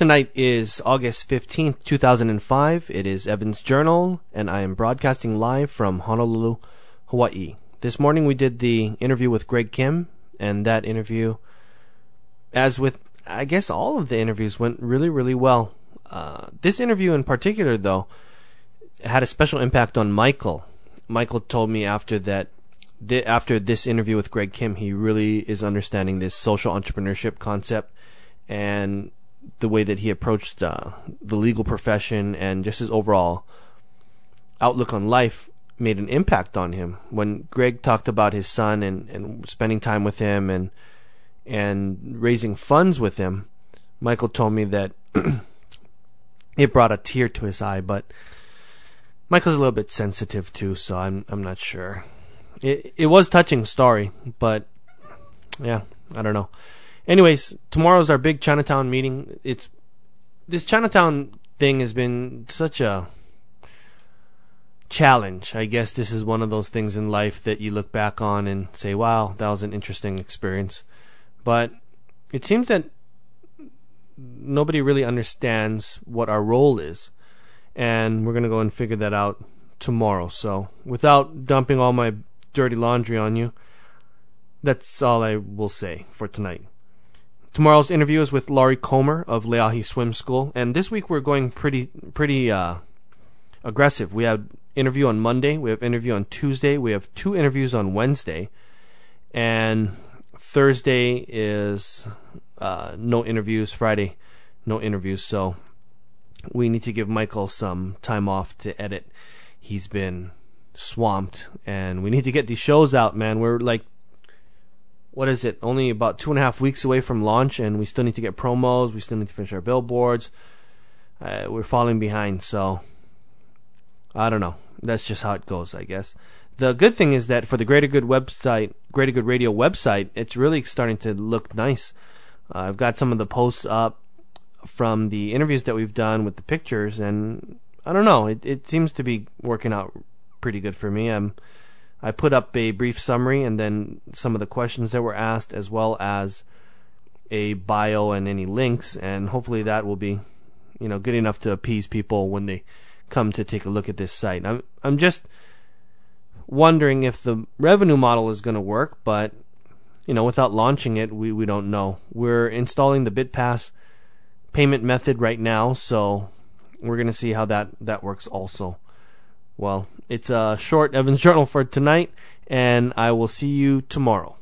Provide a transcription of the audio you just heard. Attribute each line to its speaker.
Speaker 1: Tonight is August 15th, 2005. It is Evan's Journal, and I am broadcasting live from Honolulu, Hawaii. This morning we did the interview with Greg Kim, and that interview, as with, I guess, all of the interviews, went really, really well. Uh, this interview in particular, though, had a special impact on Michael. Michael told me after that, after this interview with Greg Kim, he really is understanding this social entrepreneurship concept and the way that he approached uh, the legal profession and just his overall outlook on life made an impact on him. When Greg talked about his son and, and spending time with him and and raising funds with him, Michael told me that it brought a tear to his eye, but Michael's a little bit sensitive too, so I'm I'm not sure. It it was touching story, but yeah, I don't know. Anyways, tomorrow's our big Chinatown meeting. It's this Chinatown thing has been such a challenge. I guess this is one of those things in life that you look back on and say, "Wow, that was an interesting experience." But it seems that nobody really understands what our role is and we're going to go and figure that out tomorrow. So, without dumping all my dirty laundry on you, that's all I will say for tonight. Tomorrow's interview is with Lori Komer of Leahi Swim School, and this week we're going pretty pretty uh, aggressive. We have interview on Monday, we have interview on Tuesday, we have two interviews on Wednesday, and Thursday is uh, no interviews. Friday, no interviews. So we need to give Michael some time off to edit. He's been swamped, and we need to get these shows out, man. We're like, what is it? Only about two and a half weeks away from launch, and we still need to get promos. We still need to finish our billboards. Uh, we're falling behind, so I don't know. That's just how it goes, I guess. The good thing is that for the Greater Good website, Greater Good Radio website, it's really starting to look nice. Uh, I've got some of the posts up from the interviews that we've done with the pictures, and I don't know, it it seems to be working out pretty good for me. I'm I put up a brief summary and then some of the questions that were asked, as well as a bio and any links, and hopefully that will be, you know, good enough to appease people when they come to take a look at this site. I'm I'm just wondering if the revenue model is going to work, but you know, without launching it, we we don't know. We're installing the BitPass payment method right now, so we're going to see how that, that works also. Well, it's uh, a short Evans Journal for tonight, and I will see you tomorrow.